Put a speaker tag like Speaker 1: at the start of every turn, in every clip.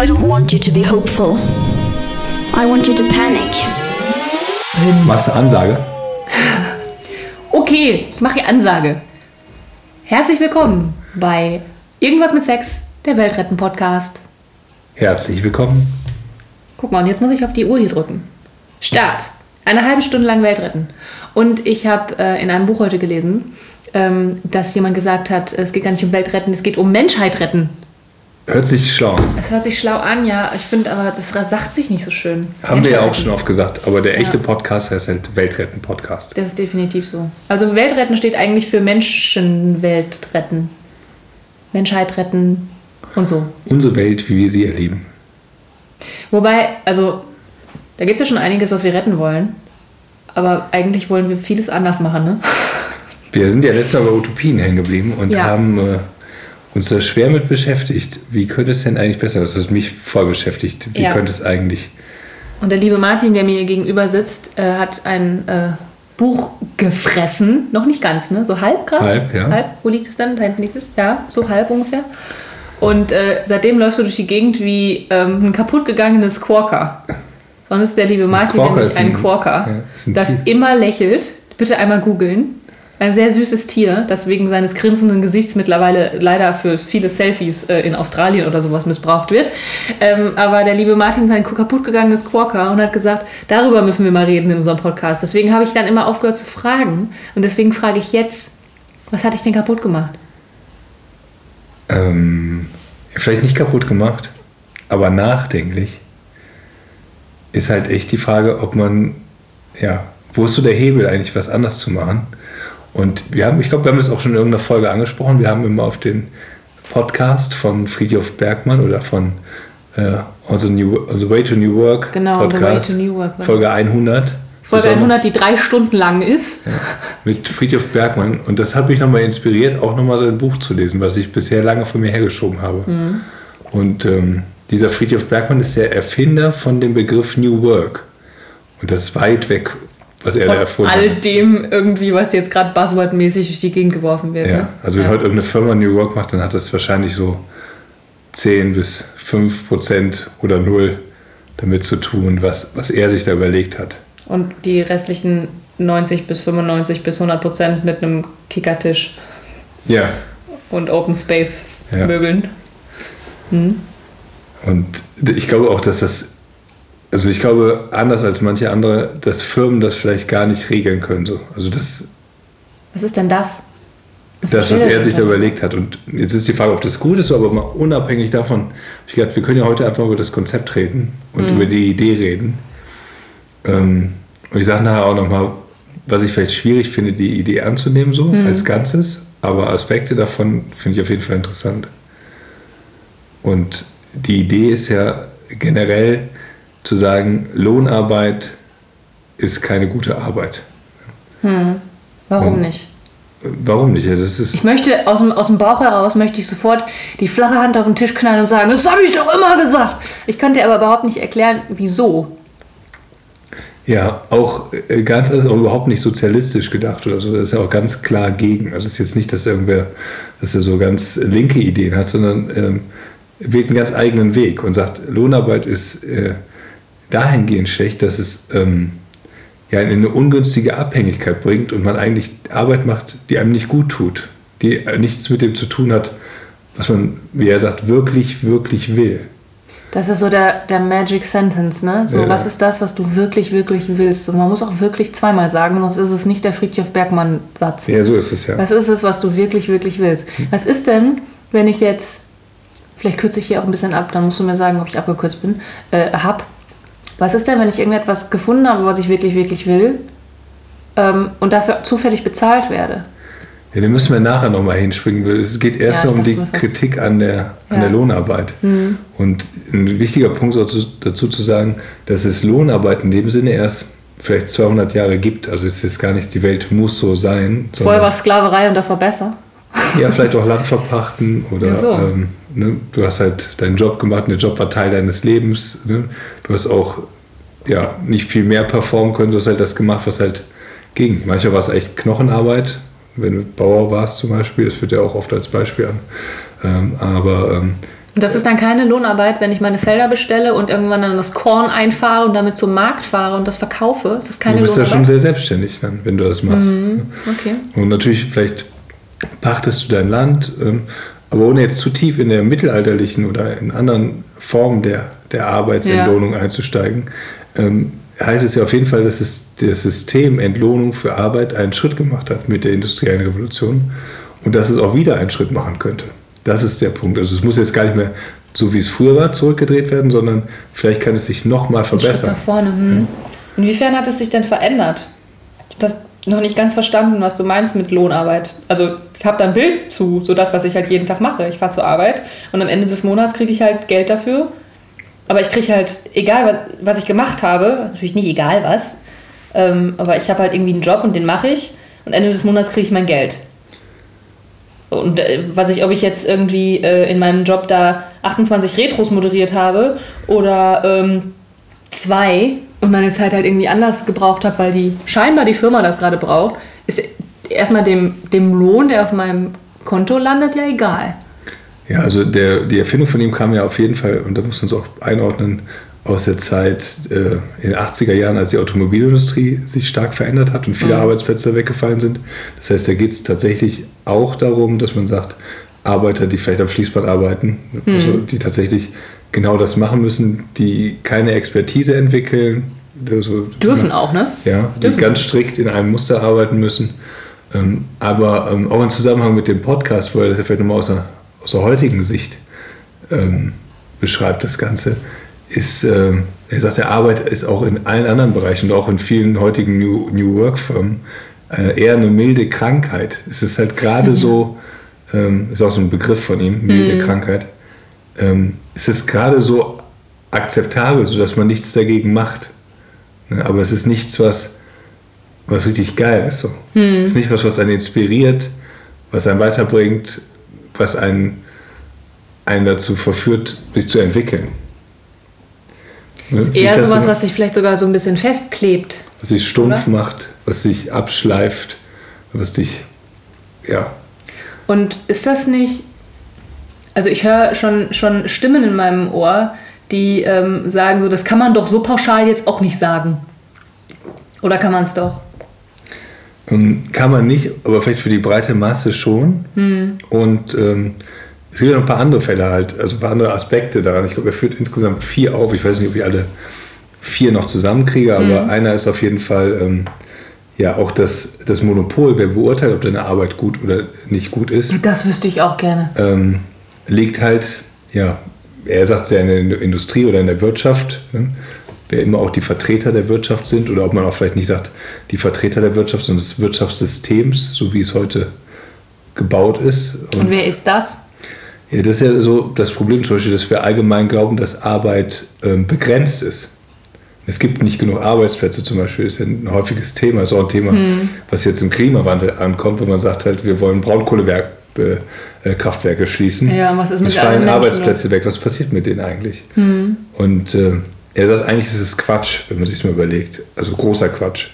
Speaker 1: I don't want you to be hopeful. I want you to panic.
Speaker 2: Machst du Ansage?
Speaker 3: Okay, ich mache die Ansage. Herzlich willkommen bei Irgendwas mit Sex, der Weltretten-Podcast.
Speaker 2: Herzlich willkommen.
Speaker 3: Guck mal, und jetzt muss ich auf die Uhr hier drücken. Start. Eine halbe Stunde lang Weltretten. Und ich habe äh, in einem Buch heute gelesen, ähm, dass jemand gesagt hat, es geht gar nicht um Weltretten, es geht um Menschheit retten.
Speaker 2: Hört sich schlau. an.
Speaker 3: Es hört sich schlau an, ja. Ich finde aber, das sagt sich nicht so schön.
Speaker 2: Haben wir ja auch schon oft gesagt. Aber der echte
Speaker 3: Ja.
Speaker 2: Podcast heißt halt Weltretten-Podcast.
Speaker 3: Das ist definitiv so. Also Weltretten steht eigentlich für Menschenwelt retten. Menschheit retten und so.
Speaker 2: Unsere Welt, wie wir sie erleben.
Speaker 3: Wobei, also, da gibt es ja schon einiges, was wir retten wollen. Aber eigentlich wollen wir vieles anders machen, ne?
Speaker 2: Wir sind ja letztes Mal bei Utopien hängen geblieben und
Speaker 3: Ja.
Speaker 2: haben äh, uns da schwer mit beschäftigt. Wie könnte es denn eigentlich besser? Das ist mich voll beschäftigt. Wie
Speaker 3: Ja.
Speaker 2: könnte es eigentlich?
Speaker 3: Und der liebe Martin, der mir gegenüber sitzt, äh, hat ein äh, Buch gefressen. Noch nicht ganz, ne? So halb gerade?
Speaker 2: Halb, ja.
Speaker 3: Halb? Wo liegt es dann? Da hinten liegt es? Ja, so halb ungefähr. Und äh, seitdem läufst du durch die Gegend wie ähm, ein kaputtgegangenes Quokka. Sonst ist der liebe Martin
Speaker 2: Quokka
Speaker 3: nämlich ein,
Speaker 2: ein-
Speaker 3: Quokka,
Speaker 2: ja, ein
Speaker 3: das
Speaker 2: Tier.
Speaker 3: immer lächelt. Bitte einmal googeln. Ein sehr süßes Tier, das wegen seines grinsenden Gesichts mittlerweile leider für viele Selfies äh, in Australien oder sowas missbraucht wird. Ähm, aber der liebe Martin ist ein kaputtgegangenes Quokka und hat gesagt, darüber müssen wir mal reden in unserem Podcast. Deswegen habe ich dann immer aufgehört zu fragen. Und deswegen frage ich jetzt, was hatte ich denn kaputt gemacht?
Speaker 2: Ähm, vielleicht nicht kaputt gemacht, aber nachdenklich ist halt echt die Frage, ob man, ja, wo ist so der Hebel eigentlich, was anders zu machen? Und wir haben, ich glaube, wir haben das auch schon in irgendeiner Folge angesprochen. Wir haben immer auf den Podcast von Friedhof Bergmann oder von äh, on, the New, on the Way to New Work
Speaker 3: Genau, On the Way
Speaker 2: Podcast,
Speaker 3: to New Work
Speaker 2: Folge
Speaker 3: das.
Speaker 2: 100.
Speaker 3: Folge
Speaker 2: Besonder-
Speaker 3: 100, die drei Stunden lang ist.
Speaker 2: mit Friedhof Bergmann. Und das hat mich nochmal inspiriert, auch nochmal so ein Buch zu lesen, was ich bisher lange von mir hergeschoben habe. Und ähm, dieser Friedhof Bergmann ist der Erfinder von dem Begriff New Work. Und das ist weit weg, was er da
Speaker 3: Von
Speaker 2: erfunden
Speaker 3: all
Speaker 2: hat.
Speaker 3: dem irgendwie, was jetzt gerade buzzwordmäßig durch die Gegend geworfen wird.
Speaker 2: Ja,
Speaker 3: ne?
Speaker 2: also wenn heute irgendeine Firma New Work macht, dann hat das wahrscheinlich so 10 bis 5 Prozent oder null damit zu tun, was, was er sich da überlegt hat.
Speaker 3: Und die restlichen 90 bis 95 bis 100 Prozent mit einem Kickertisch
Speaker 2: Ja,
Speaker 3: und Open Space
Speaker 2: Ja.
Speaker 3: Möbeln.
Speaker 2: Und ich glaube auch, dass das, also ich glaube, anders als manche andere, dass Firmen das vielleicht gar nicht regeln können. So. Also das,
Speaker 3: Was ist denn das? Was
Speaker 2: das, was er sich da überlegt hat. Und jetzt ist die Frage, ob das gut ist, aber mal unabhängig davon, ich gedacht, wir können ja heute einfach über das Konzept reden und über die Idee reden. Ähm, und ich sage nachher auch nochmal, was ich vielleicht schwierig finde, die Idee anzunehmen, so als Ganzes, aber Aspekte davon finde ich auf jeden Fall interessant. Und die Idee ist ja generell zu sagen, Lohnarbeit ist keine gute Arbeit.
Speaker 3: Warum
Speaker 2: Und-
Speaker 3: nicht?
Speaker 2: Warum nicht? Ja, Das ist,
Speaker 3: Ich möchte aus dem, aus dem Bauch heraus möchte ich sofort die flache Hand auf den Tisch knallen und sagen, das habe ich doch immer gesagt. Ich kann dir aber überhaupt nicht erklären, wieso.
Speaker 2: Ja, auch äh, ganz alles auch überhaupt nicht sozialistisch gedacht oder so. Das ist ja auch ganz klar gegen. Also es ist jetzt nicht, dass irgendwer, dass er so ganz linke Ideen hat, sondern ähm, wählt einen ganz eigenen Weg und sagt, Lohnarbeit ist äh, dahingehend schlecht, dass es ähm, ja in eine ungünstige Abhängigkeit bringt und man eigentlich Arbeit macht, die einem nicht gut tut, die nichts mit dem zu tun hat, was man, wie er sagt, wirklich, wirklich will.
Speaker 3: Das ist so der, der Magic Sentence, ne? So,
Speaker 2: Ja.
Speaker 3: was ist das, was du wirklich, wirklich willst? Und man muss auch wirklich zweimal sagen, sonst ist es nicht der Friedhof Bergmann-Satz.
Speaker 2: Ja, so ist es ja.
Speaker 3: Was ist es, was du wirklich, wirklich willst? Was ist denn, wenn ich jetzt, vielleicht kürze ich hier auch ein bisschen ab, dann musst du mir sagen, ob ich abgekürzt bin, äh, hab. Was ist denn, wenn ich irgendetwas gefunden habe, was ich wirklich, wirklich will ähm, und dafür zufällig bezahlt werde?
Speaker 2: Ja, den müssen wir nachher nochmal hinspringen. Es geht erst
Speaker 3: Ja,
Speaker 2: um die. Kritik an der, an
Speaker 3: Ja. Mhm.
Speaker 2: der Lohnarbeit. Und ein wichtiger Punkt ist auch dazu zu sagen, dass es Lohnarbeit in dem Sinne erst vielleicht 200 Jahre gibt. Also es ist gar nicht, die Welt muss so sein.
Speaker 3: Vorher war es Sklaverei und das war besser.
Speaker 2: Ja, vielleicht auch Land verpachten oder
Speaker 3: Ja, so.
Speaker 2: ähm, ne, du hast halt deinen Job gemacht, der Job war Teil deines Lebens. Ne? Du hast auch ja, nicht viel mehr performen können, du hast halt das gemacht, was halt ging. Manchmal war es echt Knochenarbeit, wenn du Bauer warst zum Beispiel, das wird ja auch oft als Beispiel an. Ähm, aber ähm,
Speaker 3: Und das ist dann keine Lohnarbeit, wenn ich meine Felder bestelle und irgendwann dann das Korn einfahre und damit zum Markt fahre und das verkaufe. Das ist keine
Speaker 2: du bist ja
Speaker 3: Lohnarbeit.
Speaker 2: schon sehr selbstständig dann, wenn du das machst.
Speaker 3: Mhm. okay.
Speaker 2: Und natürlich, vielleicht pachtest du dein Land, ähm, aber ohne jetzt zu tief in der mittelalterlichen oder in anderen Formen der, der Arbeitsentlohnung einzusteigen, ähm, heißt es ja auf jeden Fall, dass es das System Entlohnung für Arbeit einen Schritt gemacht hat mit der industriellen Revolution und dass es auch wieder einen Schritt machen könnte. Das ist der Punkt. Also es muss jetzt gar nicht mehr so wie es früher war zurückgedreht werden, sondern vielleicht kann es sich nochmal
Speaker 3: Ein Schritt
Speaker 2: verbessern.
Speaker 3: nach vorne. Hm. Inwiefern hat es sich denn verändert? Das noch nicht ganz verstanden, was du meinst mit Lohnarbeit. Also ich habe da ein Bild zu, so das, was ich halt jeden Tag mache. Ich fahre zur Arbeit und am Ende des Monats kriege ich halt Geld dafür. Aber ich kriege halt, egal was, was ich gemacht habe, natürlich nicht egal was, ähm, aber ich habe halt irgendwie einen Job und den mache ich und Ende des Monats kriege ich mein Geld. So, und äh, was ich, ob ich jetzt irgendwie äh, in meinem Job da 28 Retros moderiert habe oder ähm, zwei und meine Zeit halt irgendwie anders gebraucht habe, weil die scheinbar die Firma das gerade braucht, ist erstmal dem, dem Lohn, der auf meinem Konto landet, ja egal.
Speaker 2: Ja, also der, die Erfindung von ihm kam ja auf jeden Fall, und da muss man es auch einordnen, aus der Zeit äh, in den 80er Jahren, als die Automobilindustrie sich stark verändert hat und viele
Speaker 3: Mhm.
Speaker 2: Arbeitsplätze weggefallen sind. Das heißt, da geht es tatsächlich auch darum, dass man sagt, Arbeiter, die vielleicht am Fließband arbeiten,
Speaker 3: Mhm.
Speaker 2: also die tatsächlich genau das machen müssen, die keine Expertise entwickeln. Also,
Speaker 3: Dürfen auch, ne?
Speaker 2: ja, die
Speaker 3: Dürfen.
Speaker 2: ganz strikt in einem Muster arbeiten müssen. Ähm, aber ähm, auch im Zusammenhang mit dem Podcast, wo er das ja vielleicht nochmal aus der, aus der heutigen Sicht ähm, beschreibt, das Ganze, ist, ähm, er sagt, der Arbeit ist auch in allen anderen Bereichen und auch in vielen heutigen New, New Work-Firmen äh, eher eine milde Krankheit. Es ist halt gerade so, ähm, ist auch so ein Begriff von ihm, milde Krankheit. Ähm, es ist gerade so akzeptabel, sodass man nichts dagegen macht. Ne, Aber es ist nichts, was, was richtig geil ist. So. Es ist nicht was, was einen inspiriert, was einen weiterbringt, was einen, einen dazu verführt, sich zu entwickeln. Ne? Nicht,
Speaker 3: Eher sowas, was sich vielleicht sogar so ein bisschen festklebt.
Speaker 2: was sich stumpf
Speaker 3: oder?
Speaker 2: macht, was sich abschleift, was dich, ja,
Speaker 3: Und ist das nicht. Also ich höre schon, schon Stimmen in meinem Ohr, die ähm, sagen so, das kann man doch so pauschal jetzt auch nicht sagen. Oder kann man es doch?
Speaker 2: Ähm, Kann man nicht, aber vielleicht für die breite Masse schon. Und ähm, es gibt ja noch ein paar andere Fälle halt, also ein paar andere Aspekte daran. Ich glaube, er führt insgesamt vier auf. Ich weiß nicht, ob ich alle vier noch zusammenkriege, aber einer ist auf jeden Fall ähm, ja auch das, das Monopol. Wer beurteilt, ob deine Arbeit gut oder nicht gut ist,
Speaker 3: Das wüsste ich auch gerne.
Speaker 2: ähm, liegt halt, ja, er sagt ja in der Industrie oder in der Wirtschaft, ne? wer immer auch die Vertreter der Wirtschaft sind oder ob man auch vielleicht nicht sagt, die Vertreter der Wirtschaft, sondern des Wirtschaftssystems, so wie es heute gebaut ist.
Speaker 3: Und wer ist das?
Speaker 2: Ja, das ist ja so das Problem zum Beispiel, dass wir allgemein glauben, dass Arbeit ähm, begrenzt ist. Es gibt nicht genug Arbeitsplätze zum Beispiel, ist ja ein häufiges Thema, ist auch ein Thema, was jetzt im Klimawandel ankommt, wenn man sagt halt, wir wollen Braunkohlewerk, äh, äh, Kraftwerke schließen.
Speaker 3: Ja, was ist mit
Speaker 2: es
Speaker 3: allen
Speaker 2: fallen
Speaker 3: Menschen
Speaker 2: Arbeitsplätze weg, was passiert mit denen eigentlich? Und äh, er sagt, eigentlich ist es Quatsch, wenn man sich mal überlegt. Also großer Quatsch.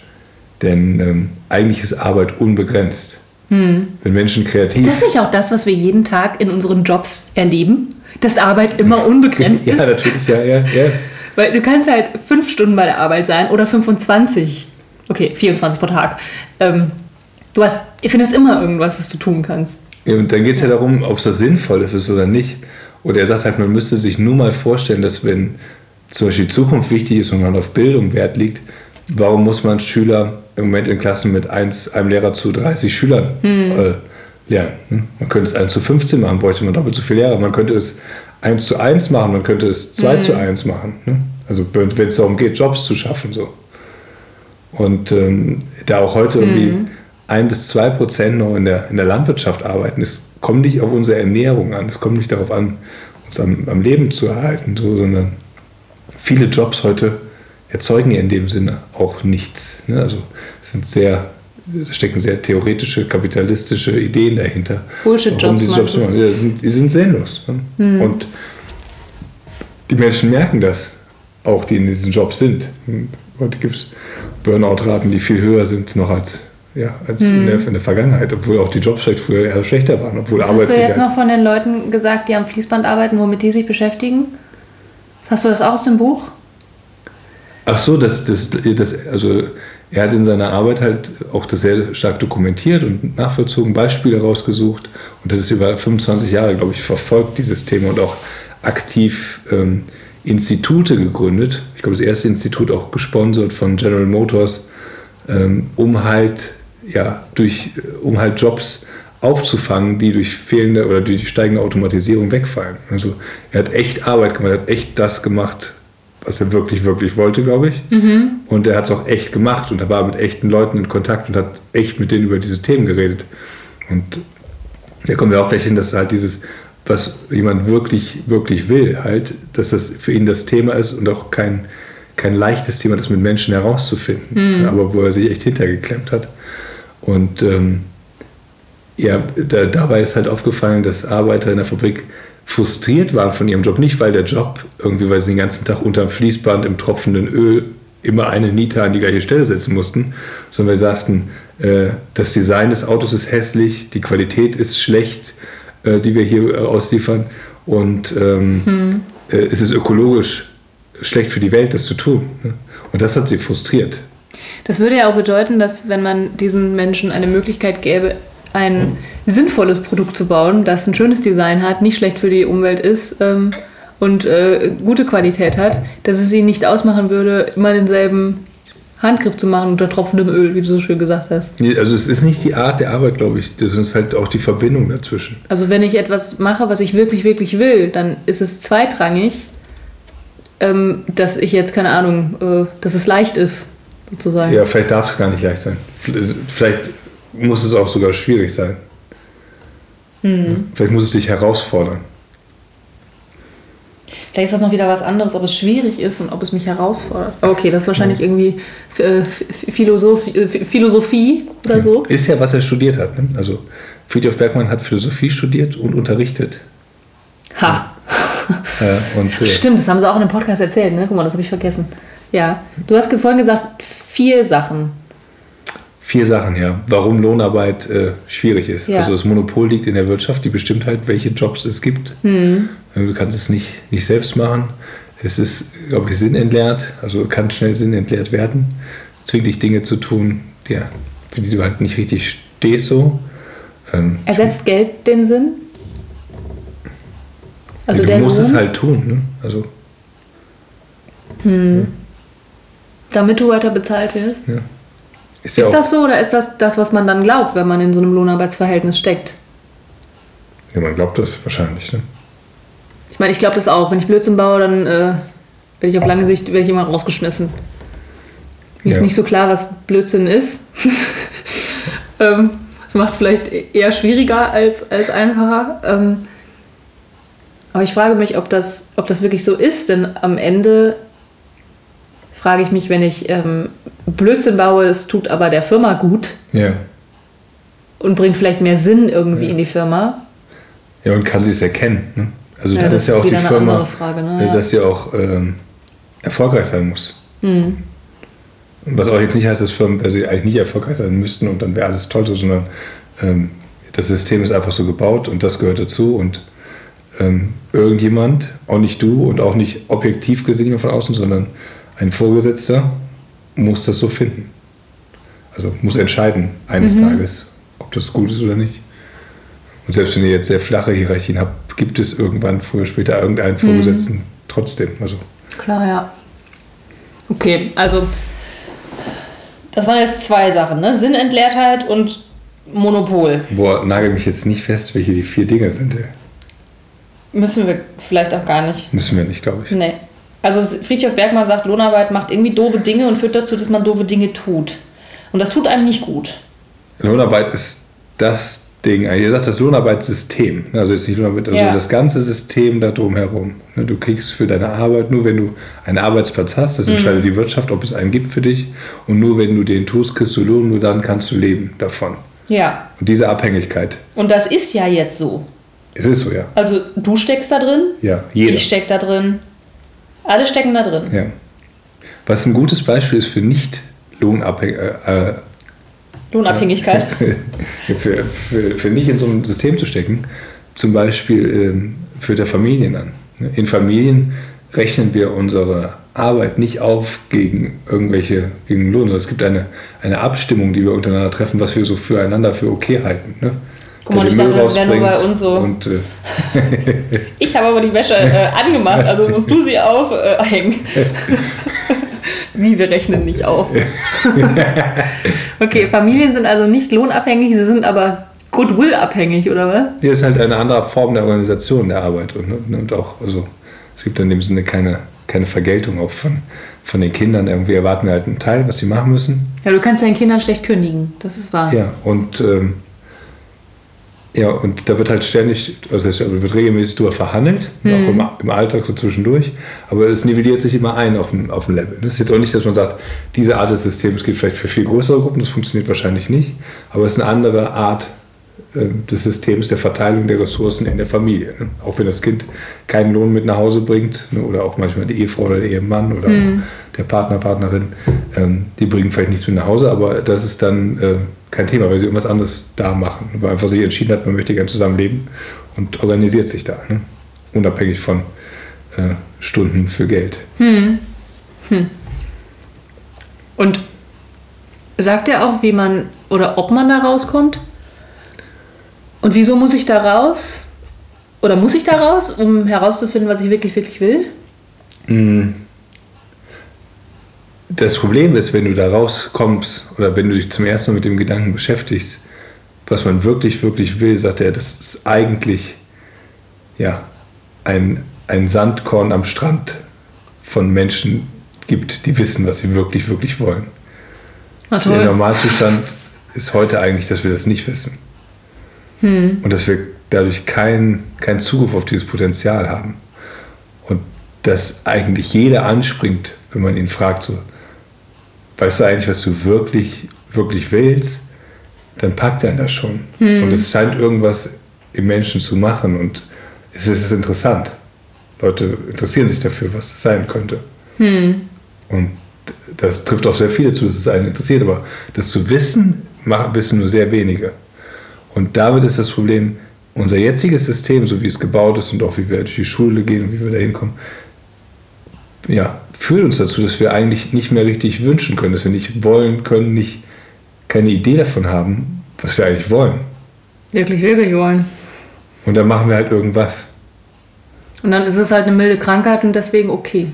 Speaker 2: Denn ähm, eigentlich ist Arbeit unbegrenzt. Wenn Menschen kreativ
Speaker 3: Ist das nicht auch das, was wir jeden Tag in unseren Jobs erleben? Dass Arbeit immer unbegrenzt
Speaker 2: ja,
Speaker 3: ist?
Speaker 2: natürlich, ja, ja, ja.
Speaker 3: Weil du kannst halt fünf Stunden bei der Arbeit sein oder 25. Okay, 24 pro Tag. Ähm, du hast, ich finde es immer irgendwas, was du tun kannst.
Speaker 2: Ja, und dann geht es ja. darum, ob es das sinnvoll ist oder nicht. Und er sagt halt, man müsste sich nur mal vorstellen, dass wenn zum Beispiel die Zukunft wichtig ist und man auf Bildung Wert liegt, warum muss man Schüler im Moment in Klassen mit eins, einem Lehrer zu 30 Schülern äh, lernen? ne? Man könnte es 1 zu 15 machen, bräuchte man doppelt so viele Lehrer. Man könnte es 1 zu 1 machen, man könnte es 2 zu 1 machen. Ne? Also wenn es darum geht, Jobs zu schaffen. So. Und ähm, da auch heute irgendwie ein bis zwei Prozent noch in der, in der Landwirtschaft arbeiten, es kommt nicht auf unsere Ernährung an, es kommt nicht darauf an, uns am, am Leben zu erhalten, so, sondern viele Jobs heute erzeugen ja in dem Sinne auch nichts. Ne? Also es sind sehr, da stecken sehr theoretische, kapitalistische Ideen dahinter.
Speaker 3: Bullshit-Jobs, meinst
Speaker 2: Jobs machen. Die sind, die sind sinnlos. Ne? Und die Menschen merken das, auch die in diesen Jobs sind. Heute gibt es Burnout-Raten, die viel höher sind noch als ja, als in, der, in der Vergangenheit, obwohl auch die Jobs vielleicht früher eher schlechter waren, obwohl
Speaker 3: Was hast du jetzt noch von den Leuten gesagt, die am Fließband arbeiten, womit die sich beschäftigen? Hast du das auch aus dem Buch?
Speaker 2: Ach so, das, das, das, also er hat in seiner Arbeit halt auch das sehr stark dokumentiert und nachvollzogen, Beispiele rausgesucht und hat es über 25 Jahre, glaube ich, verfolgt, dieses Thema und auch aktiv ähm, Institute gegründet. Ich glaube, das erste Institut auch gesponsert von General Motors, ähm, um halt, ja, durch, um halt Jobs aufzufangen, die durch fehlende oder durch steigende Automatisierung wegfallen. Also er hat echt Arbeit gemacht, er hat echt das gemacht, was er wirklich, wirklich wollte, glaube ich. Und er hat es auch echt gemacht und er war mit echten Leuten in Kontakt und hat echt mit denen über diese Themen geredet. Und da kommen wir auch gleich hin, dass halt dieses, was jemand wirklich, wirklich will, halt, dass das für ihn das Thema ist und auch kein, kein leichtes Thema, das mit Menschen herauszufinden, aber wo er sich echt hintergeklemmt hat. Und ähm, ja, da, dabei ist halt aufgefallen, dass Arbeiter in der Fabrik frustriert waren von ihrem Job. Nicht, weil der Job irgendwie, weil sie den ganzen Tag unterm Fließband im tropfenden Öl immer eine Niete an die gleiche Stelle setzen mussten, sondern weil sie sagten, äh, das Design des Autos ist hässlich, die Qualität ist schlecht, äh, die wir hier äh, ausliefern und ähm, äh, es ist ökologisch schlecht für die Welt, das zu tun. ne? Und das hat sie frustriert.
Speaker 3: Das würde ja auch bedeuten, dass wenn man diesen Menschen eine Möglichkeit gäbe, ein sinnvolles Produkt zu bauen, das ein schönes Design hat, nicht schlecht für die Umwelt ist ähm, und äh, gute Qualität hat, dass es ihnen nicht ausmachen würde, immer denselben Handgriff zu machen unter tropfendem Öl, wie du so schön gesagt hast.
Speaker 2: Nee, Also es ist nicht die Art der Arbeit, glaube ich, das ist halt auch die Verbindung dazwischen.
Speaker 3: Also wenn ich etwas mache, was ich wirklich, wirklich will, dann ist es zweitrangig, ähm, dass ich jetzt, keine Ahnung, äh, dass es leicht ist, sozusagen.
Speaker 2: Ja, vielleicht darf es gar nicht leicht sein. Vielleicht muss es auch sogar schwierig sein. Vielleicht muss es dich herausfordern.
Speaker 3: Vielleicht ist das noch wieder was anderes, ob es schwierig ist und ob es mich herausfordert. Okay, das ist wahrscheinlich irgendwie äh, Philosophie, äh, Philosophie oder so.
Speaker 2: Ist ja, was er studiert hat. Ne? Also Friedhof Bergmann hat Philosophie studiert und unterrichtet.
Speaker 3: Ha!
Speaker 2: Äh, und, äh,
Speaker 3: Stimmt, das haben sie auch in dem Podcast erzählt, ne? Guck mal, das habe ich vergessen. Ja. Du hast vorhin gesagt, vier Sachen.
Speaker 2: Vier Sachen, ja. Warum Lohnarbeit äh, schwierig ist.
Speaker 3: Ja.
Speaker 2: Also das Monopol liegt in der Wirtschaft, die bestimmt halt, welche Jobs es gibt.
Speaker 3: Hm.
Speaker 2: Äh, Du kannst es nicht, nicht selbst machen. Es ist, glaube ich, sinnentleert, also kann schnell sinnentleert werden. Zwingt dich Dinge zu tun, die, für die du halt nicht richtig stehst so. Ähm,
Speaker 3: Ersetzt Geld den Sinn? Also
Speaker 2: du
Speaker 3: der
Speaker 2: musst es
Speaker 3: Lohn,
Speaker 2: halt tun. Ne? Also,
Speaker 3: damit du weiter bezahlt wirst.
Speaker 2: ist ja
Speaker 3: Ist
Speaker 2: auch,
Speaker 3: das so oder ist das das, was man dann glaubt, wenn man in so einem Lohnarbeitsverhältnis steckt?
Speaker 2: ja, man glaubt das wahrscheinlich. Ne?
Speaker 3: Ich meine, ich glaube das auch. Wenn ich Blödsinn baue, dann äh, werde ich auf lange Sicht werde ich immer rausgeschmissen. Mir
Speaker 2: Ja.
Speaker 3: ist nicht so klar, was Blödsinn ist. ähm, das macht es vielleicht eher schwieriger als, als einfacher. Ähm, aber ich frage mich, ob das, ob das wirklich so ist, denn am Ende frage ich mich, wenn ich ähm, Blödsinn baue, es tut aber der Firma gut
Speaker 2: Ja.
Speaker 3: und bringt vielleicht mehr Sinn irgendwie in die Firma.
Speaker 2: ja, und kann sie es erkennen. Ne? Also
Speaker 3: Ja,
Speaker 2: dann
Speaker 3: das
Speaker 2: ist ja auch die Firma,
Speaker 3: Frage, ne?
Speaker 2: äh,
Speaker 3: Ja.
Speaker 2: dass sie auch ähm, erfolgreich sein muss.
Speaker 3: Hm.
Speaker 2: Was auch jetzt nicht heißt, dass Firmen per se eigentlich nicht erfolgreich sein müssten und dann wäre alles toll, so, sondern ähm, das System ist einfach so gebaut und das gehört dazu und ähm, irgendjemand, auch nicht du und auch nicht objektiv gesehen von außen, sondern ein Vorgesetzter muss das so finden. Also muss entscheiden eines
Speaker 3: Mhm.
Speaker 2: Tages, ob das gut ist oder nicht. Und selbst wenn ihr jetzt sehr flache Hierarchien habt, gibt es irgendwann früher oder später irgendeinen Vorgesetzten trotzdem. Also
Speaker 3: Klar, ja. Okay, also das waren jetzt zwei Sachen, ne? Sinnentleertheit und Monopol.
Speaker 2: Boah, nagel mich jetzt nicht fest, welche die vier Dinge sind. ey.
Speaker 3: Müssen wir vielleicht auch gar nicht.
Speaker 2: Müssen wir nicht, glaube ich.
Speaker 3: Nee. Also Friedhof Bergmann sagt, Lohnarbeit macht irgendwie doofe Dinge und führt dazu, dass man doofe Dinge tut. Und das tut einem nicht gut.
Speaker 2: Lohnarbeit ist das Ding, eigentlich. ihr sagt das Lohnarbeitssystem. Also ist nicht Lohnarbeit, also
Speaker 3: Ja.
Speaker 2: das ganze System da drumherum. Ne, Du kriegst für deine Arbeit, nur wenn du einen Arbeitsplatz hast,
Speaker 3: Mhm.
Speaker 2: das entscheidet die Wirtschaft, ob es einen gibt für dich. Und nur wenn du den tust, kriegst du Lohn, nur dann kannst du leben davon.
Speaker 3: Ja.
Speaker 2: Und diese Abhängigkeit,
Speaker 3: Und das ist ja jetzt so.
Speaker 2: es ist so, ja.
Speaker 3: Also du steckst da drin,
Speaker 2: Ja, jeder.
Speaker 3: ich steck da drin, alle stecken da drin.
Speaker 2: Ja. Was ein gutes Beispiel ist für nicht lohnabhängig, äh, äh,
Speaker 3: Lohnabhängigkeit.
Speaker 2: für, für, für nicht in so ein System zu stecken, zum Beispiel ähm, führt er Familien an. In Familien rechnen wir unsere Arbeit nicht auf gegen irgendwelche, gegen Lohn, sondern es gibt eine, eine Abstimmung, die wir untereinander treffen, was wir so füreinander für okay halten. Ne?
Speaker 3: Guck mal, ich dachte, das wäre nur bei uns so.
Speaker 2: Und, äh,
Speaker 3: Ich habe aber die Wäsche äh, angemacht, also musst du sie aufhängen. Wie, wir rechnen nicht auf. okay, Familien sind also nicht lohnabhängig, sie sind aber Goodwill-abhängig, oder was?
Speaker 2: hier ist halt eine andere Form der Organisation der Arbeit und, ne, und auch, also es gibt in dem Sinne keine, keine Vergeltung auch von, von den Kindern. Irgendwie erwarten wir halt einen Teil, was sie machen müssen.
Speaker 3: Ja, du kannst deinen Kindern schlecht kündigen, das ist wahr.
Speaker 2: Ja, und ähm, ja, und da wird halt ständig, also es wird regelmäßig drüber verhandelt, auch im, Alltag so zwischendurch, aber es nivelliert sich immer ein auf dem, auf dem Level. Das ist jetzt auch nicht, dass man sagt, diese Art des Systems gilt vielleicht für viel größere Gruppen, das funktioniert wahrscheinlich nicht, aber es ist eine andere Art des Systems der Verteilung der Ressourcen in der Familie. Ne? Auch wenn das Kind keinen Lohn mit nach Hause bringt, ne? oder auch manchmal die Ehefrau oder der Ehemann oder der Partner, Partnerin, ähm, die bringen vielleicht nichts mit nach Hause, aber das ist dann äh, kein Thema, weil sie irgendwas anderes da machen, weil einfach sich entschieden hat, man möchte gerne zusammenleben und organisiert sich da, ne? unabhängig von äh, Stunden für Geld.
Speaker 3: Und sagt er auch, wie man oder ob man da rauskommt? Und wieso muss ich da raus? Oder muss ich da raus, um herauszufinden, was ich wirklich, wirklich will?
Speaker 2: Das Problem ist, wenn du da rauskommst oder wenn du dich zum ersten Mal mit dem Gedanken beschäftigst, was man wirklich, wirklich will, sagt er, das ist eigentlich ja, ein, ein Sandkorn am Strand von Menschen gibt, die wissen, was sie wirklich, wirklich wollen. Der. Normalzustand ist heute eigentlich, dass wir das nicht wissen. Und dass wir dadurch keinen keinen Zugriff auf dieses Potenzial haben. Und dass eigentlich jeder anspringt, wenn man ihn fragt, so, weißt du eigentlich, was du wirklich, wirklich willst? Dann packt er das schon. Und es scheint irgendwas im Menschen zu machen und es ist interessant. Leute interessieren sich dafür, was es sein könnte. Und das trifft auf sehr viele zu, dass es einen interessiert, aber das zu wissen, machen, wissen nur sehr wenige. Und damit ist das Problem, unser jetziges System, so wie es gebaut ist und auch wie wir durch die Schule gehen und wie wir da hinkommen, ja, führt uns dazu, dass wir eigentlich nicht mehr richtig wünschen können, dass wir nicht wollen können, nicht keine Idee davon haben, was wir eigentlich wollen.
Speaker 3: Wirklich, wirklich wollen.
Speaker 2: Und dann machen wir halt irgendwas.
Speaker 3: Und dann ist es halt eine milde Krankheit und deswegen okay.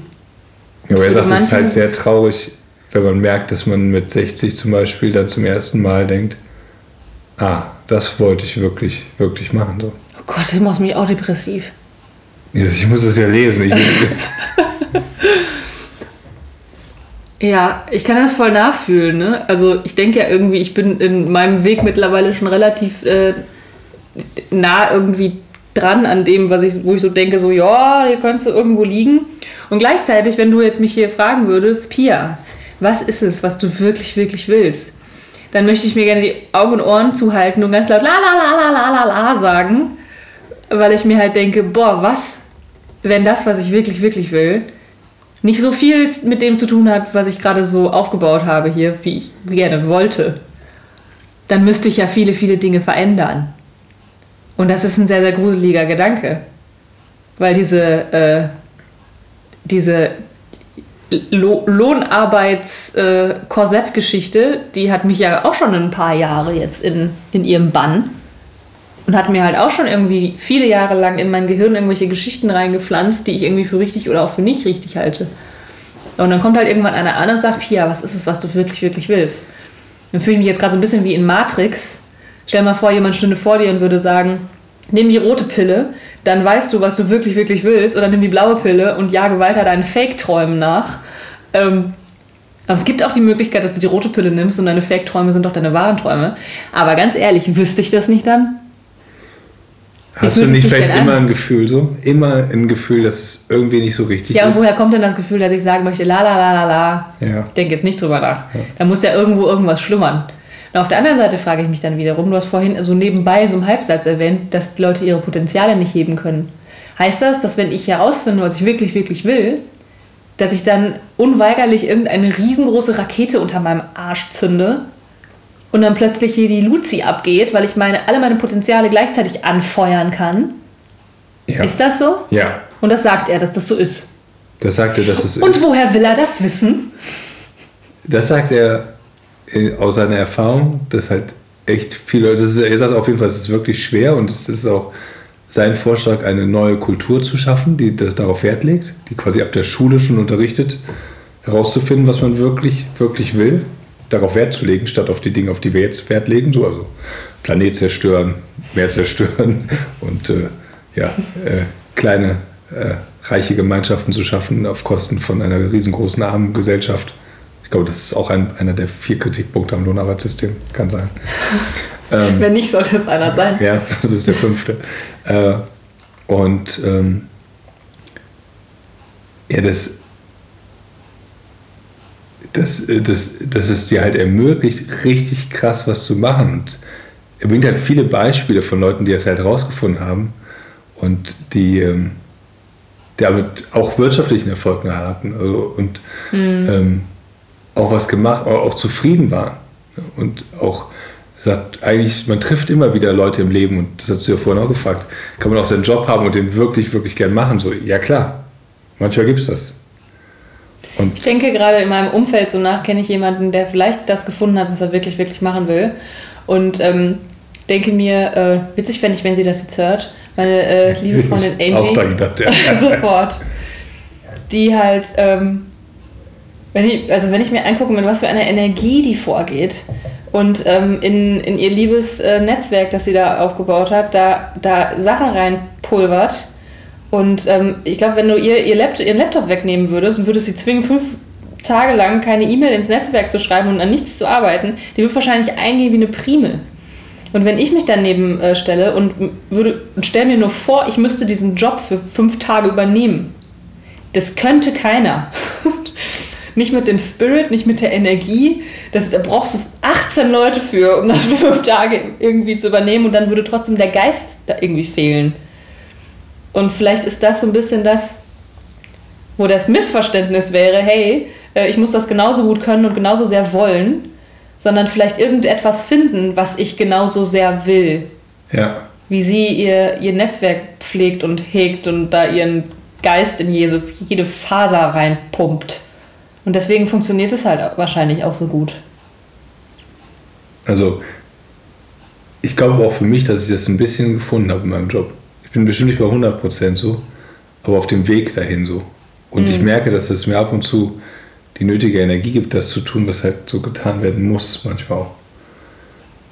Speaker 2: Ja, aber er sagt, es ist halt sehr traurig, wenn man merkt, dass man mit 60 zum Beispiel dann zum ersten Mal denkt, ah, das wollte ich wirklich, wirklich machen. So.
Speaker 3: Oh Gott, das macht mich auch depressiv.
Speaker 2: Ich muss es ja lesen. Ich,
Speaker 3: Ja, ich kann das voll nachfühlen. Ne? Also ich denke ja irgendwie, ich bin in meinem Weg mittlerweile schon relativ äh, nah irgendwie dran an dem, was ich, wo ich so denke, so ja, hier könntest du irgendwo liegen. Und gleichzeitig, wenn du jetzt mich hier fragen würdest, Pia, was ist es, was du wirklich, wirklich willst? Dann möchte ich mir gerne die Augen und Ohren zuhalten und ganz laut la la la la la la la sagen, weil ich mir halt denke, boah, was, wenn das, was ich wirklich, wirklich will, nicht so viel mit dem zu tun hat, was ich gerade so aufgebaut habe hier, wie ich gerne wollte, dann müsste ich ja viele, viele Dinge verändern. Und das ist ein sehr, sehr gruseliger Gedanke. Weil diese, äh, diese Lo Lohnarbeits-Korsett-Geschichte, die hat mich ja auch schon ein paar Jahre jetzt in, in ihrem Bann. Und hat mir halt auch schon irgendwie viele Jahre lang in mein Gehirn irgendwelche Geschichten reingepflanzt, die ich irgendwie für richtig oder auch für nicht richtig halte. Und dann kommt halt irgendwann einer an und sagt, Pia, was ist es, was du wirklich, wirklich willst? Dann fühle ich mich jetzt gerade so ein bisschen wie in Matrix. Stell mal vor, jemand stünde vor dir und würde sagen, nimm die rote Pille, dann weißt du, was du wirklich, wirklich willst, oder nimm die blaue Pille und jage weiter deinen Fake-Träumen nach. Ähm, aber es gibt auch die Möglichkeit, dass du die rote Pille nimmst und deine Fake-Träume sind doch deine wahren Träume. Aber ganz ehrlich, wüsste ich das nicht dann?
Speaker 2: hast du nicht vielleicht
Speaker 3: an?
Speaker 2: immer ein Gefühl so? Immer ein Gefühl, dass es irgendwie nicht so richtig
Speaker 3: Ja, und
Speaker 2: ist?
Speaker 3: woher kommt denn das Gefühl, dass ich sagen möchte, la la la la la?
Speaker 2: Ja.
Speaker 3: Ich denke jetzt nicht drüber nach. Da muss ja irgendwo irgendwas schlummern. Und auf der anderen Seite frage ich mich dann wiederum, du hast vorhin so nebenbei so einem Halbsatz erwähnt, dass Leute ihre Potenziale nicht heben können. Heißt das, dass wenn ich herausfinde, was ich wirklich, wirklich will, dass ich dann unweigerlich irgendeine riesengroße Rakete unter meinem Arsch zünde und dann plötzlich hier die Luzi abgeht, weil ich meine, alle meine Potenziale gleichzeitig anfeuern kann.
Speaker 2: Ja.
Speaker 3: Ist das so?
Speaker 2: Ja,
Speaker 3: Und das sagt er, dass das so ist.
Speaker 2: das sagt er, dass es
Speaker 3: Und
Speaker 2: ist.
Speaker 3: woher will er das wissen?
Speaker 2: Das sagt er aus seiner Erfahrung, dass halt echt viele Leute, ist, er sagt auf jeden Fall, es ist wirklich schwer und es ist auch sein Vorschlag, eine neue Kultur zu schaffen, die darauf Wert legt, die quasi ab der Schule schon unterrichtet, herauszufinden, was man wirklich, wirklich will, darauf Wert zu legen, statt auf die Dinge, auf die wir jetzt Wert legen, so also Planet zerstören, Meer zerstören und äh, ja, äh, kleine äh, reiche Gemeinschaften zu schaffen auf Kosten von einer riesengroßen armen Gesellschaft. Ich glaube, das ist auch ein, einer der vier Kritikpunkte am Lohnarbeitssystem, kann sein. Ähm,
Speaker 3: Wenn nicht, sollte es einer sein.
Speaker 2: ja, das ist der fünfte. Äh, und ähm, ja, das, das, das, das ist dir halt ermöglicht, richtig krass was zu machen. Und er bringt halt viele Beispiele von Leuten, die das halt rausgefunden haben und die ähm, damit auch wirtschaftlichen Erfolg hatten also, und ähm, auch was gemacht, auch, auch zufrieden waren. Und auch sagt, eigentlich, man trifft immer wieder Leute im Leben und das hast du ja vorhin auch gefragt, kann man auch seinen Job haben und den wirklich, wirklich gern machen? So, ja klar, manchmal gibt es das. Und
Speaker 3: Ich denke gerade in meinem Umfeld so nach, kenne ich jemanden, der vielleicht das gefunden hat, was er wirklich, wirklich machen will. Und ähm, denke mir, äh, witzig fände ich, wenn sie das jetzt hört. Meine äh, liebe Freundin
Speaker 2: Ich auch
Speaker 3: Angie.
Speaker 2: dran gedacht, ja.
Speaker 3: sofort. Die halt, ähm, wenn ich, also wenn ich mir angucke, mit was für einer Energie die vorgeht und ähm, in, in ihr liebes äh, Netzwerk, das sie da aufgebaut hat, da, da Sachen reinpulvert. Und ähm, ich glaube, wenn du ihr, ihr Laptop, ihren Laptop wegnehmen würdest und würdest sie zwingen, fünf Tage lang keine E-Mail ins Netzwerk zu schreiben und an nichts zu arbeiten, die wird wahrscheinlich eingehen wie eine Primel. Und wenn ich mich daneben äh, stelle und würde und stell mir nur vor, ich müsste diesen Job für fünf Tage übernehmen, das könnte keiner. nicht mit dem Spirit, nicht mit der Energie. Das, da brauchst du 18 Leute für, um das für fünf Tage irgendwie zu übernehmen und dann würde trotzdem der Geist da irgendwie fehlen. Und vielleicht ist das so ein bisschen das, wo das Missverständnis wäre, hey, äh, ich muss das genauso gut können und genauso sehr wollen, sondern vielleicht irgendetwas finden, was ich genauso sehr will.
Speaker 2: ja,
Speaker 3: Wie sie ihr, ihr Netzwerk pflegt und hegt und da ihren Geist in jede, jede Faser reinpumpt. Und deswegen funktioniert es halt wahrscheinlich auch so gut.
Speaker 2: also ich glaube auch für mich, dass ich das ein bisschen gefunden habe in meinem Job. Ich bin bestimmt nicht bei 100% so, aber auf dem Weg dahin so. Und ich merke, dass es mir ab und zu die nötige Energie gibt, das zu tun, was halt so getan werden muss, manchmal auch.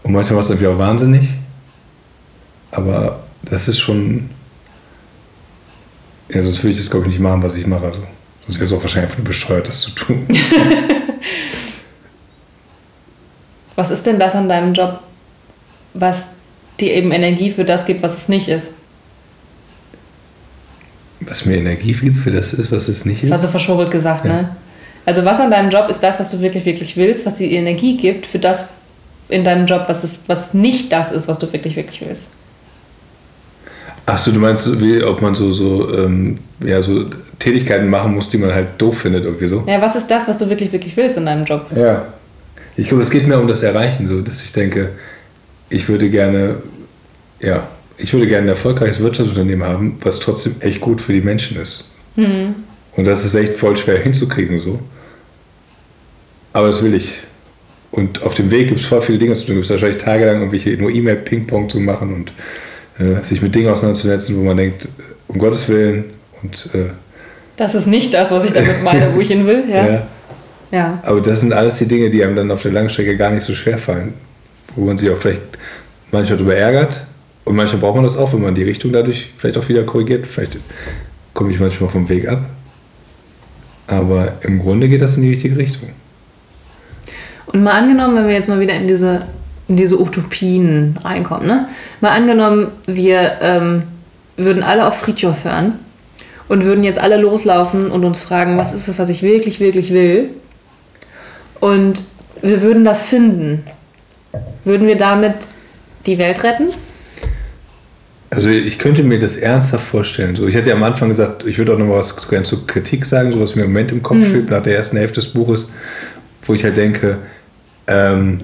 Speaker 2: Und manchmal macht es natürlich auch wahnsinnig, aber das ist schon. Ja, sonst würde ich das, glaube ich, nicht machen, was ich mache. Also, sonst wäre es auch wahrscheinlich einfach nur bescheuert, das zu tun.
Speaker 3: Was ist denn das an deinem Job, was dir eben Energie für das gibt, was es nicht ist?
Speaker 2: Was mir Energie gibt für das ist, was es nicht
Speaker 3: Das war
Speaker 2: ist.
Speaker 3: so verschwurbelt gesagt,
Speaker 2: Ja.
Speaker 3: ne? Also was an deinem Job ist das, was du wirklich, wirklich willst, was dir Energie gibt für das in deinem Job, was, ist, was nicht das ist, was du wirklich, wirklich willst.
Speaker 2: Achso, du meinst, wie, ob man so, so, ähm, ja, so Tätigkeiten machen muss, die man halt doof findet, irgendwie so?
Speaker 3: Ja, was ist das, was du wirklich, wirklich willst in deinem Job?
Speaker 2: Ja. Ich glaube, es geht mehr um das Erreichen, so, dass ich denke, ich würde gerne, ja, ich würde gerne ein erfolgreiches Wirtschaftsunternehmen haben, was trotzdem echt gut für die Menschen ist. Und das ist echt voll schwer hinzukriegen, so. Aber das will ich. Und auf dem Weg gibt es voll viele Dinge zu tun. Es gibt wahrscheinlich tagelang irgendwelche nur E-Mail-Ping-Pong zu machen und äh, sich mit Dingen auseinanderzusetzen, wo man denkt, um Gottes Willen und äh,
Speaker 3: Das ist nicht das, was ich damit meine, wo ich hin will. Ja.
Speaker 2: ja.
Speaker 3: ja.
Speaker 2: Aber das sind alles die Dinge, die einem dann auf der Langstrecke gar nicht so schwer fallen. Wo man sich auch vielleicht manchmal darüber ärgert. Und manchmal braucht man das auch, wenn man die Richtung dadurch vielleicht auch wieder korrigiert. Vielleicht komme ich manchmal vom Weg ab. Aber im Grunde geht das in die richtige Richtung.
Speaker 3: Und mal angenommen, wenn wir jetzt mal wieder in diese, in diese Utopien reinkommen, ne? Mal angenommen, wir ähm, würden alle auf Friedhof hören und würden jetzt alle loslaufen und uns fragen, was ist es, was ich wirklich, wirklich will? Und wir würden das finden. Würden wir damit die Welt retten?
Speaker 2: Also ich könnte mir das ernsthaft vorstellen. So, ich hatte ja am Anfang gesagt, ich würde auch noch mal was gerne zur Kritik sagen, so was mir im Moment im Kopf schwebt nach der ersten Hälfte des Buches, wo ich halt denke, ähm,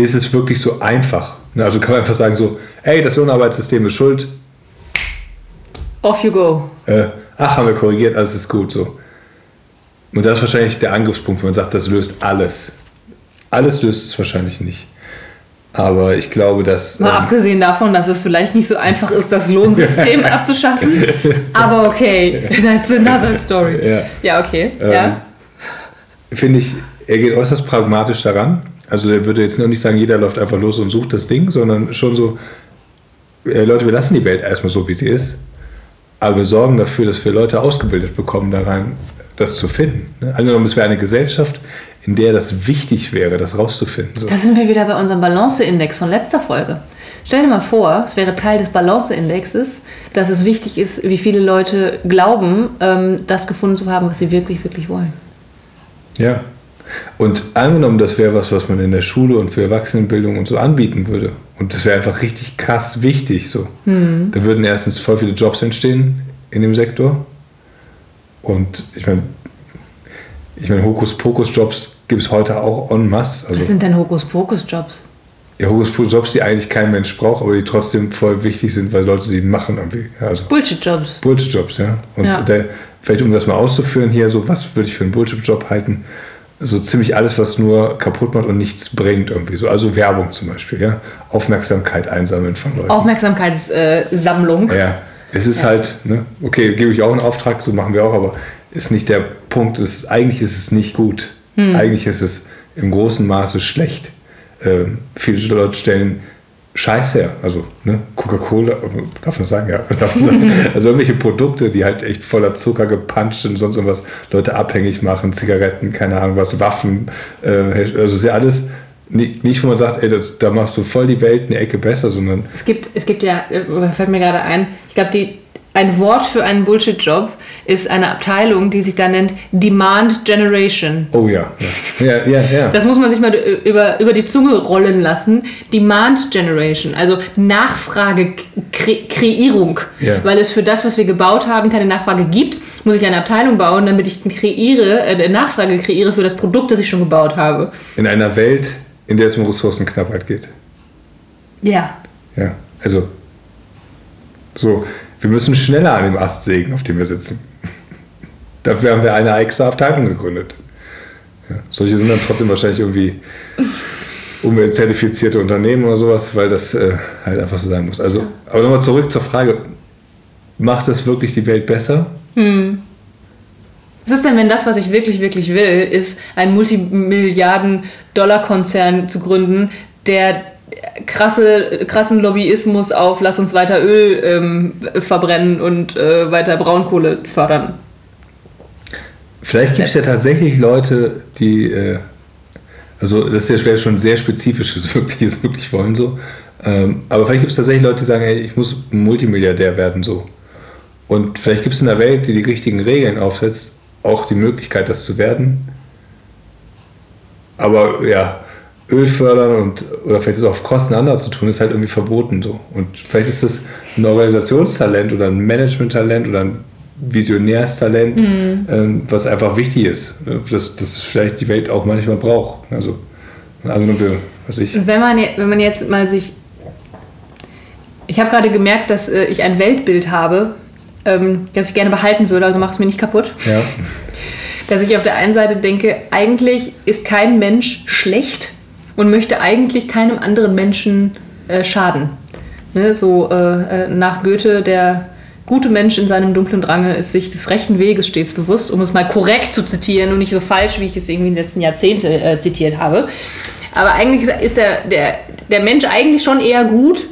Speaker 2: ist es wirklich so einfach? Ne, Also kann man einfach sagen so, ey, das Lohnarbeitssystem ist schuld,
Speaker 3: Off you go.
Speaker 2: äh, ach, haben wir korrigiert, alles ist gut so. Und das ist wahrscheinlich der Angriffspunkt, wenn man sagt, das löst alles. Alles löst es wahrscheinlich nicht. Aber ich glaube, dass.
Speaker 3: Mal
Speaker 2: ähm,
Speaker 3: abgesehen davon, dass es vielleicht nicht so einfach ist, das Lohnsystem abzuschaffen. Aber okay, that's another story.
Speaker 2: Ja.
Speaker 3: Ja, okay.
Speaker 2: Ähm,
Speaker 3: ja.
Speaker 2: finde ich, er geht äußerst pragmatisch daran. Also er würde jetzt noch nicht sagen, jeder läuft einfach los und sucht das Ding, sondern schon so, äh, Leute, wir lassen die Welt erstmal so, wie sie ist, aber wir sorgen dafür, dass wir Leute ausgebildet bekommen, da rein das zu finden. Ne? Angenommen, es wäre eine Gesellschaft, in der das wichtig wäre, das rauszufinden. So.
Speaker 3: Da sind wir wieder bei unserem Balance-Index von letzter Folge. Stell dir mal vor, es wäre Teil des Balance-Indexes, dass es wichtig ist, wie viele Leute glauben, ähm, das gefunden zu haben, was sie wirklich, wirklich wollen.
Speaker 2: Ja. Und angenommen, das wäre was, was man in der Schule und für Erwachsenenbildung und so anbieten würde. Und das wäre einfach richtig krass wichtig. So.
Speaker 3: Hm.
Speaker 2: Da würden erstens voll viele Jobs entstehen in dem Sektor. Und ich meine, ich meine, Hokuspokus-Jobs gibt es heute auch en masse.
Speaker 3: Was
Speaker 2: Also
Speaker 3: sind denn Hokuspokus-Jobs?
Speaker 2: ja, Hokuspokus-Jobs, die eigentlich kein Mensch braucht, aber die trotzdem voll wichtig sind, weil Leute sie machen irgendwie. Also
Speaker 3: Bullshit-Jobs.
Speaker 2: Bullshit-Jobs, ja. Und
Speaker 3: Ja.
Speaker 2: Der, vielleicht um das mal auszuführen hier, so was würde ich für einen Bullshit-Job halten? So ziemlich alles, was nur kaputt macht und nichts bringt irgendwie. So, also Werbung zum Beispiel, ja. Aufmerksamkeit einsammeln von Leuten.
Speaker 3: Aufmerksamkeitssammlung.
Speaker 2: Ja, es ist halt, ne, okay, gebe ich auch einen Auftrag, so machen wir auch, aber ist nicht der Punkt. Es, eigentlich ist es nicht gut. Eigentlich ist es im großen Maße schlecht. Ähm, viele Leute stellen Scheiß her. Also ne, Coca-Cola, darf man sagen, ja. Darf man sagen. Also irgendwelche Produkte, die halt echt voller Zucker gepanscht sind und sonst irgendwas, Leute abhängig machen, Zigaretten, keine Ahnung was, Waffen. Äh, also es ist ja alles nicht, nicht, wo man sagt, ey, das, da machst du voll die Welt eine Ecke besser, sondern
Speaker 3: Es gibt, es gibt ja, äh, fällt mir gerade ein, ich glaube, die, ein Wort für einen Bullshit-Job ist eine Abteilung, die sich da nennt Demand Generation.
Speaker 2: oh ja, ja, ja, ja.
Speaker 3: Das muss man sich mal über, über die Zunge rollen lassen. Demand Generation, also Nachfrage-Kreierung.
Speaker 2: Ja.
Speaker 3: Weil es für das, was wir gebaut haben, keine Nachfrage gibt, muss ich eine Abteilung bauen, damit ich kreiere, äh, Nachfrage kreiere für das Produkt, das ich schon gebaut habe.
Speaker 2: In einer Welt, in der es um Ressourcenknappheit geht.
Speaker 3: Ja.
Speaker 2: Ja, also so, wir müssen schneller an dem Ast sägen, auf dem wir sitzen. Dafür haben wir eine extra Abteilung gegründet. Ja, solche sind dann trotzdem wahrscheinlich irgendwie umweltzertifizierte Unternehmen oder sowas, weil das äh, halt einfach so sein muss. Also, aber nochmal zurück zur Frage, macht das wirklich die Welt besser?
Speaker 3: Was ist denn, wenn das, was ich wirklich, wirklich will, ist, einen Multimilliarden-Dollar-Konzern zu gründen, der krasse, krassen Lobbyismus auf lass uns weiter Öl ähm, verbrennen und äh, weiter Braunkohle fördern?
Speaker 2: Vielleicht gibt es ja tatsächlich Leute, die, äh, also das ist ja schon sehr spezifisches, wirkliches, wirklich wollen so. Ähm, aber vielleicht gibt es tatsächlich Leute, die sagen, ey, ich muss Multimilliardär werden so. Und vielleicht gibt es in der Welt, die die richtigen Regeln aufsetzt, auch die Möglichkeit, das zu werden. Aber ja, Öl fördern und oder vielleicht ist es auf Kosten anderer zu tun, ist halt irgendwie verboten so. Und vielleicht ist das ein Organisationstalent oder ein Managementtalent oder ein Visionärstalent, ähm, was einfach wichtig ist. ne? Dass, dass es vielleicht die Welt auch manchmal braucht. Also, angenommen, wir, was ich.
Speaker 3: Wenn man, wenn man jetzt mal sich. Ich habe gerade gemerkt, dass äh, ich ein Weltbild habe, ähm, das ich gerne behalten würde, also mach es mir nicht kaputt.
Speaker 2: Ja,
Speaker 3: Dass ich auf der einen Seite denke, eigentlich ist kein Mensch schlecht und möchte eigentlich keinem anderen Menschen äh, schaden. Ne, so äh, äh, nach Goethe, der gute Mensch in seinem dunklen Drange ist sich des rechten Weges stets bewusst, um es mal korrekt zu zitieren und nicht so falsch, wie ich es irgendwie in den letzten Jahrzehnte äh, zitiert habe. Aber eigentlich ist der, der, der Mensch eigentlich schon eher gut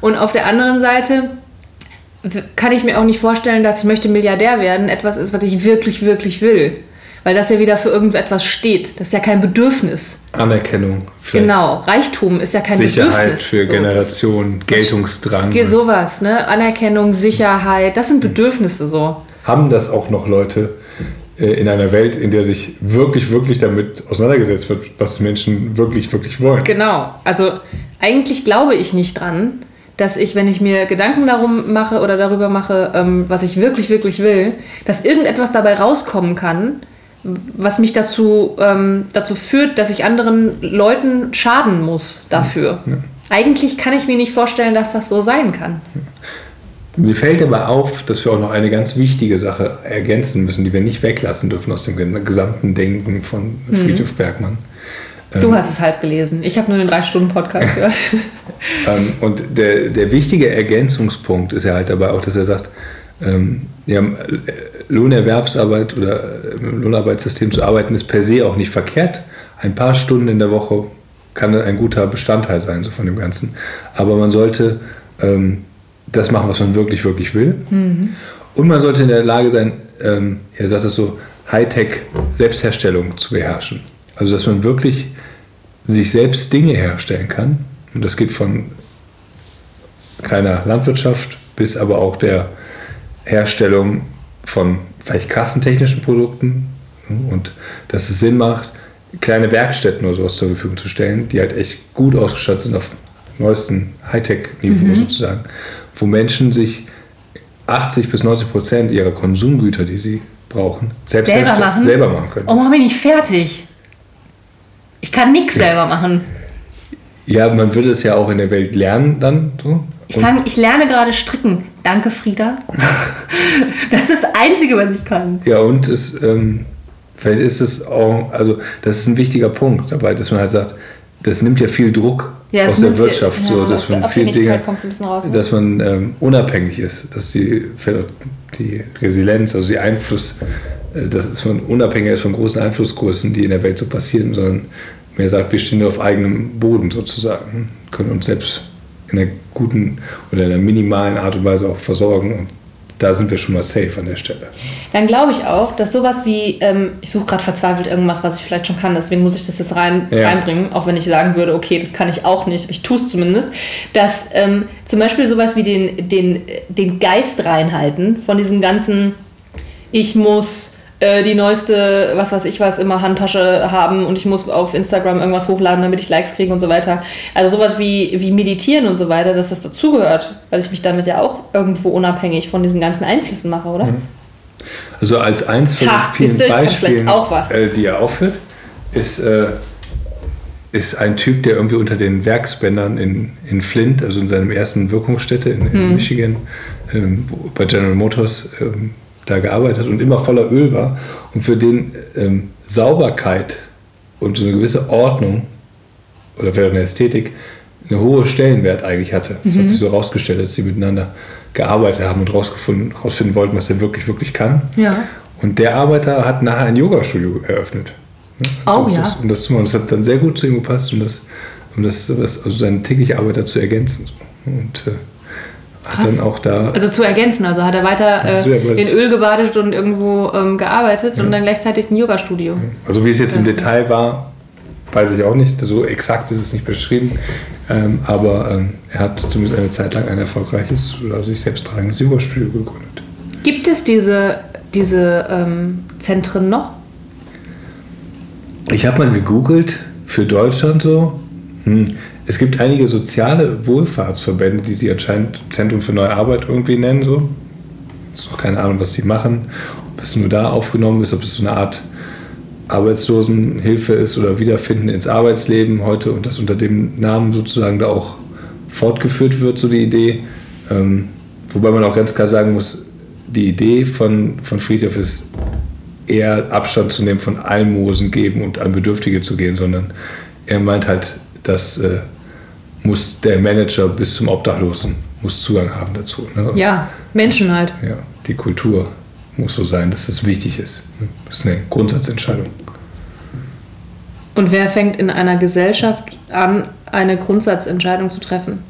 Speaker 3: und auf der anderen Seite kann ich mir auch nicht vorstellen, dass ich möchte Milliardär werden, etwas ist, was ich wirklich, wirklich will. Weil das ja wieder für irgendetwas steht. Das ist ja kein Bedürfnis.
Speaker 2: Anerkennung. vielleicht.
Speaker 3: Genau. Reichtum ist ja kein
Speaker 2: Sicherheit
Speaker 3: Bedürfnis.
Speaker 2: für
Speaker 3: So.
Speaker 2: Generationen, Geltungsdrang.
Speaker 3: Ge- Sowas, ne? Anerkennung, Sicherheit, das sind Bedürfnisse so.
Speaker 2: Haben das auch noch Leute äh, in einer Welt, in der sich wirklich, wirklich damit auseinandergesetzt wird, was Menschen wirklich, wirklich wollen?
Speaker 3: Genau. Also eigentlich glaube ich nicht dran, dass ich, wenn ich mir Gedanken darum mache oder darüber mache, ähm, was ich wirklich, wirklich will, dass irgendetwas dabei rauskommen kann, was mich dazu, ähm, dazu führt, dass ich anderen Leuten schaden muss dafür. Eigentlich kann ich mir nicht vorstellen, dass das so sein kann.
Speaker 2: Mir fällt aber auf, dass wir auch noch eine ganz wichtige Sache ergänzen müssen, die wir nicht weglassen dürfen aus dem gesamten Denken von Friedhof Bergmann.
Speaker 3: Du
Speaker 2: Ähm,
Speaker 3: hast es halb gelesen. Ich habe nur den drei-Stunden-Podcast gehört.
Speaker 2: Ähm, und der, der wichtige Ergänzungspunkt ist ja halt dabei auch, dass er sagt, ähm, ja, äh, Lohnerwerbsarbeit oder äh, im Lohnarbeitssystem zu arbeiten ist per se auch nicht verkehrt. Ein paar Stunden in der Woche kann ein guter Bestandteil sein so von dem Ganzen. Aber man sollte ähm, das machen, was man wirklich, wirklich will. Und man sollte in der Lage sein, ähm, er sagt es so, Hightech-Selbstherstellung zu beherrschen. Also dass man wirklich sich selbst Dinge herstellen kann. Und das geht von kleiner Landwirtschaft bis aber auch der Herstellung von vielleicht kassentechnischen Produkten. Und dass es Sinn macht, kleine Werkstätten oder sowas zur Verfügung zu stellen, die halt echt gut ausgestattet sind auf neuesten Hightech-Niveau sozusagen, wo Menschen sich 80 bis 90 Prozent ihrer Konsumgüter, die sie brauchen, selbst
Speaker 3: Selber machen?
Speaker 2: selber machen können.
Speaker 3: Oh, mach mich nicht fertig. Ich kann nichts selber machen.
Speaker 2: Ja, man würde es ja auch in der Welt lernen dann. So.
Speaker 3: Ich, kann, ich lerne gerade stricken. Danke, Frieda. Das ist das Einzige, was ich kann.
Speaker 2: Ja, und es, ähm, vielleicht ist es auch, also das ist ein wichtiger Punkt dabei, dass man halt sagt, das nimmt ja viel Druck
Speaker 3: Ja,
Speaker 2: aus der Wirtschaft,
Speaker 3: ja,
Speaker 2: so, dass man viele Dinge,
Speaker 3: raus, ne?
Speaker 2: dass man ähm, unabhängig ist, dass die, die Resilienz, also die Einfluss, äh, dass man unabhängig ist von großen Einflusskursen, die in der Welt so passieren, sondern mehr sagt, wir stehen nur auf eigenem Boden sozusagen, können uns selbst in einer guten oder in einer minimalen Art und Weise auch versorgen und da sind wir schon mal safe an der Stelle.
Speaker 3: Dann glaube ich auch, dass sowas wie, ähm, ich suche gerade verzweifelt irgendwas, was ich vielleicht schon kann, deswegen muss ich das jetzt rein,
Speaker 2: Ja.
Speaker 3: reinbringen, auch wenn ich sagen würde, okay, das kann ich auch nicht, ich tue es zumindest, dass ähm, zum Beispiel sowas wie den, den, den Geist reinhalten von diesem ganzen, ich muss äh, die neueste, was weiß ich was, immer Handtasche haben und ich muss auf Instagram irgendwas hochladen, damit ich Likes kriege und so weiter. Also sowas wie, wie Meditieren und so weiter, dass das dazugehört, weil ich mich damit ja auch irgendwo unabhängig von diesen ganzen Einflüssen mache, oder?
Speaker 2: Also als eins von
Speaker 3: Ha,
Speaker 2: vielen
Speaker 3: siehste,
Speaker 2: Beispielen,
Speaker 3: vielleicht auch was.
Speaker 2: Äh, die er aufführt, ist, äh, ist ein Typ, der irgendwie unter den Werksbändern in, in Flint, also in seinem ersten Wirkungsstätte in,
Speaker 3: Hm.
Speaker 2: in Michigan, ähm, bei General Motors ähm, da gearbeitet hat und immer voller Öl war und für den ähm, Sauberkeit und so eine gewisse Ordnung oder vielleicht eine Ästhetik eine hohe Stellenwert eigentlich hatte. Das
Speaker 3: Mhm.
Speaker 2: hat sich so rausgestellt, dass sie miteinander gearbeitet haben und rausgefunden, rausfinden wollten, was er wirklich, wirklich kann.
Speaker 3: Ja.
Speaker 2: Und der Arbeiter hat nachher ein Yoga-Studio eröffnet. Ne?
Speaker 3: Oh, ja.
Speaker 2: Das, und, das, das hat dann sehr gut zu ihm gepasst, um, das, um das, das, also seine tägliche Arbeit da zu ergänzen. Und äh, hat
Speaker 3: Krass.
Speaker 2: dann auch da.
Speaker 3: Also zu ergänzen, also hat er weiter
Speaker 2: ja,
Speaker 3: äh, in Öl gebadet und irgendwo ähm, gearbeitet und dann gleichzeitig ein Yoga-Studio.
Speaker 2: Also wie es jetzt im Detail war, weiß ich auch nicht. So exakt ist es nicht beschrieben. Ähm, aber ähm, er hat zumindest eine Zeit lang ein erfolgreiches oder sich selbst tragendes Yoga-Studio gegründet.
Speaker 3: Gibt es diese, diese ähm, Zentren noch?
Speaker 2: Ich habe mal gegoogelt für Deutschland so. Hm. Es gibt einige soziale Wohlfahrtsverbände, die sie anscheinend Zentrum für neue Arbeit irgendwie nennen. So. Ist noch keine Ahnung, was sie machen. Ob es nur da aufgenommen ist, ob es so eine Art Arbeitslosenhilfe ist oder Wiederfinden ins Arbeitsleben heute und das unter dem Namen sozusagen da auch fortgeführt wird, so die Idee. Ähm, wobei man auch ganz klar sagen muss, die Idee von, von Friedhof ist eher Abstand zu nehmen von Almosen geben und an Bedürftige zu gehen, sondern er meint halt, dass äh, muss der Manager bis zum Obdachlosen muss Zugang haben dazu. Ne?
Speaker 3: Ja, Menschen halt.
Speaker 2: ja. Die Kultur muss so sein, dass es wichtig ist. ne? Das ist eine Grundsatzentscheidung.
Speaker 3: Und wer fängt in einer Gesellschaft an, eine Grundsatzentscheidung zu treffen?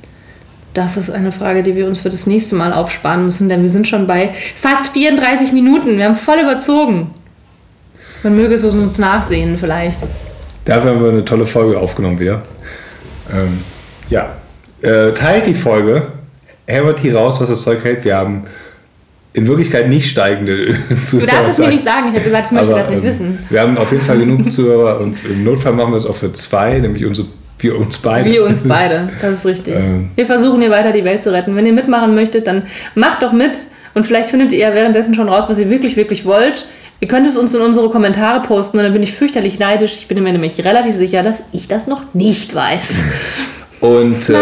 Speaker 3: Das ist eine Frage, die wir uns für das nächste Mal aufsparen müssen, denn wir sind schon bei fast 34 Minuten. Wir haben voll überzogen. Man möge es uns nachsehen vielleicht.
Speaker 2: Dafür haben wir eine tolle Folge aufgenommen wieder. Ähm, ja, äh, teilt die Folge, hämmert hier raus, was das Zeug hält. Wir haben in Wirklichkeit nicht steigende Zuhörer.
Speaker 3: Du darfst es mir nicht sagen. Ich habe gesagt, ich möchte
Speaker 2: Aber,
Speaker 3: das nicht
Speaker 2: ähm,
Speaker 3: wissen.
Speaker 2: Wir haben auf jeden Fall genug Zuhörer und im Notfall machen wir es auch für zwei, nämlich unsere, wir uns beide.
Speaker 3: Wir uns beide, das ist richtig.
Speaker 2: Ähm.
Speaker 3: Wir versuchen hier weiter die Welt zu retten. Wenn ihr mitmachen möchtet, dann macht doch mit und vielleicht findet ihr ja währenddessen schon raus, was ihr wirklich, wirklich wollt. Ihr könnt es uns in unsere Kommentare posten und dann bin ich fürchterlich neidisch. Ich bin mir nämlich relativ sicher, dass ich das noch nicht weiß.
Speaker 2: Und äh,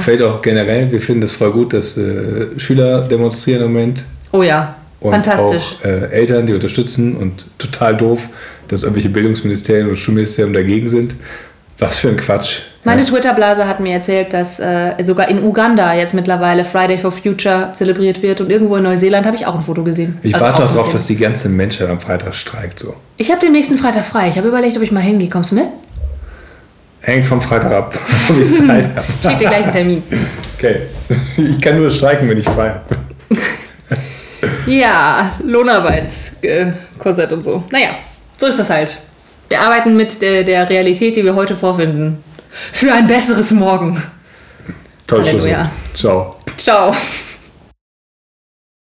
Speaker 2: vielleicht auch generell, wir finden es voll gut, dass äh, Schüler demonstrieren im Moment.
Speaker 3: Oh ja,
Speaker 2: Und
Speaker 3: fantastisch.
Speaker 2: auch äh, Eltern, die unterstützen und total doof, dass irgendwelche Bildungsministerien und Schulministerien dagegen sind. Was für ein Quatsch.
Speaker 3: Meine
Speaker 2: ja.
Speaker 3: Twitter-Blase hat mir erzählt, dass äh, sogar in Uganda jetzt mittlerweile Friday for Future zelebriert wird und irgendwo in Neuseeland habe ich auch ein Foto gesehen.
Speaker 2: Ich
Speaker 3: Also
Speaker 2: warte noch
Speaker 3: mit
Speaker 2: dass die ganze Menschheit am Freitag streikt. So.
Speaker 3: Ich habe den nächsten Freitag frei. Ich habe überlegt, ob ich mal hingehe. Kommst du mit?
Speaker 2: Hängt vom Freitag ab, ob ich Zeit habe.
Speaker 3: Ich gebe dir gleich einen Termin.
Speaker 2: Okay. Ich kann nur streiken, wenn ich frei habe.
Speaker 3: Ja, Lohnarbeitskorsett und so. Naja, so ist das halt. Wir arbeiten mit der, der Realität, die wir heute vorfinden. Für ein besseres Morgen.
Speaker 2: Toll.
Speaker 3: Halleluja.
Speaker 2: Ciao.
Speaker 3: Ciao.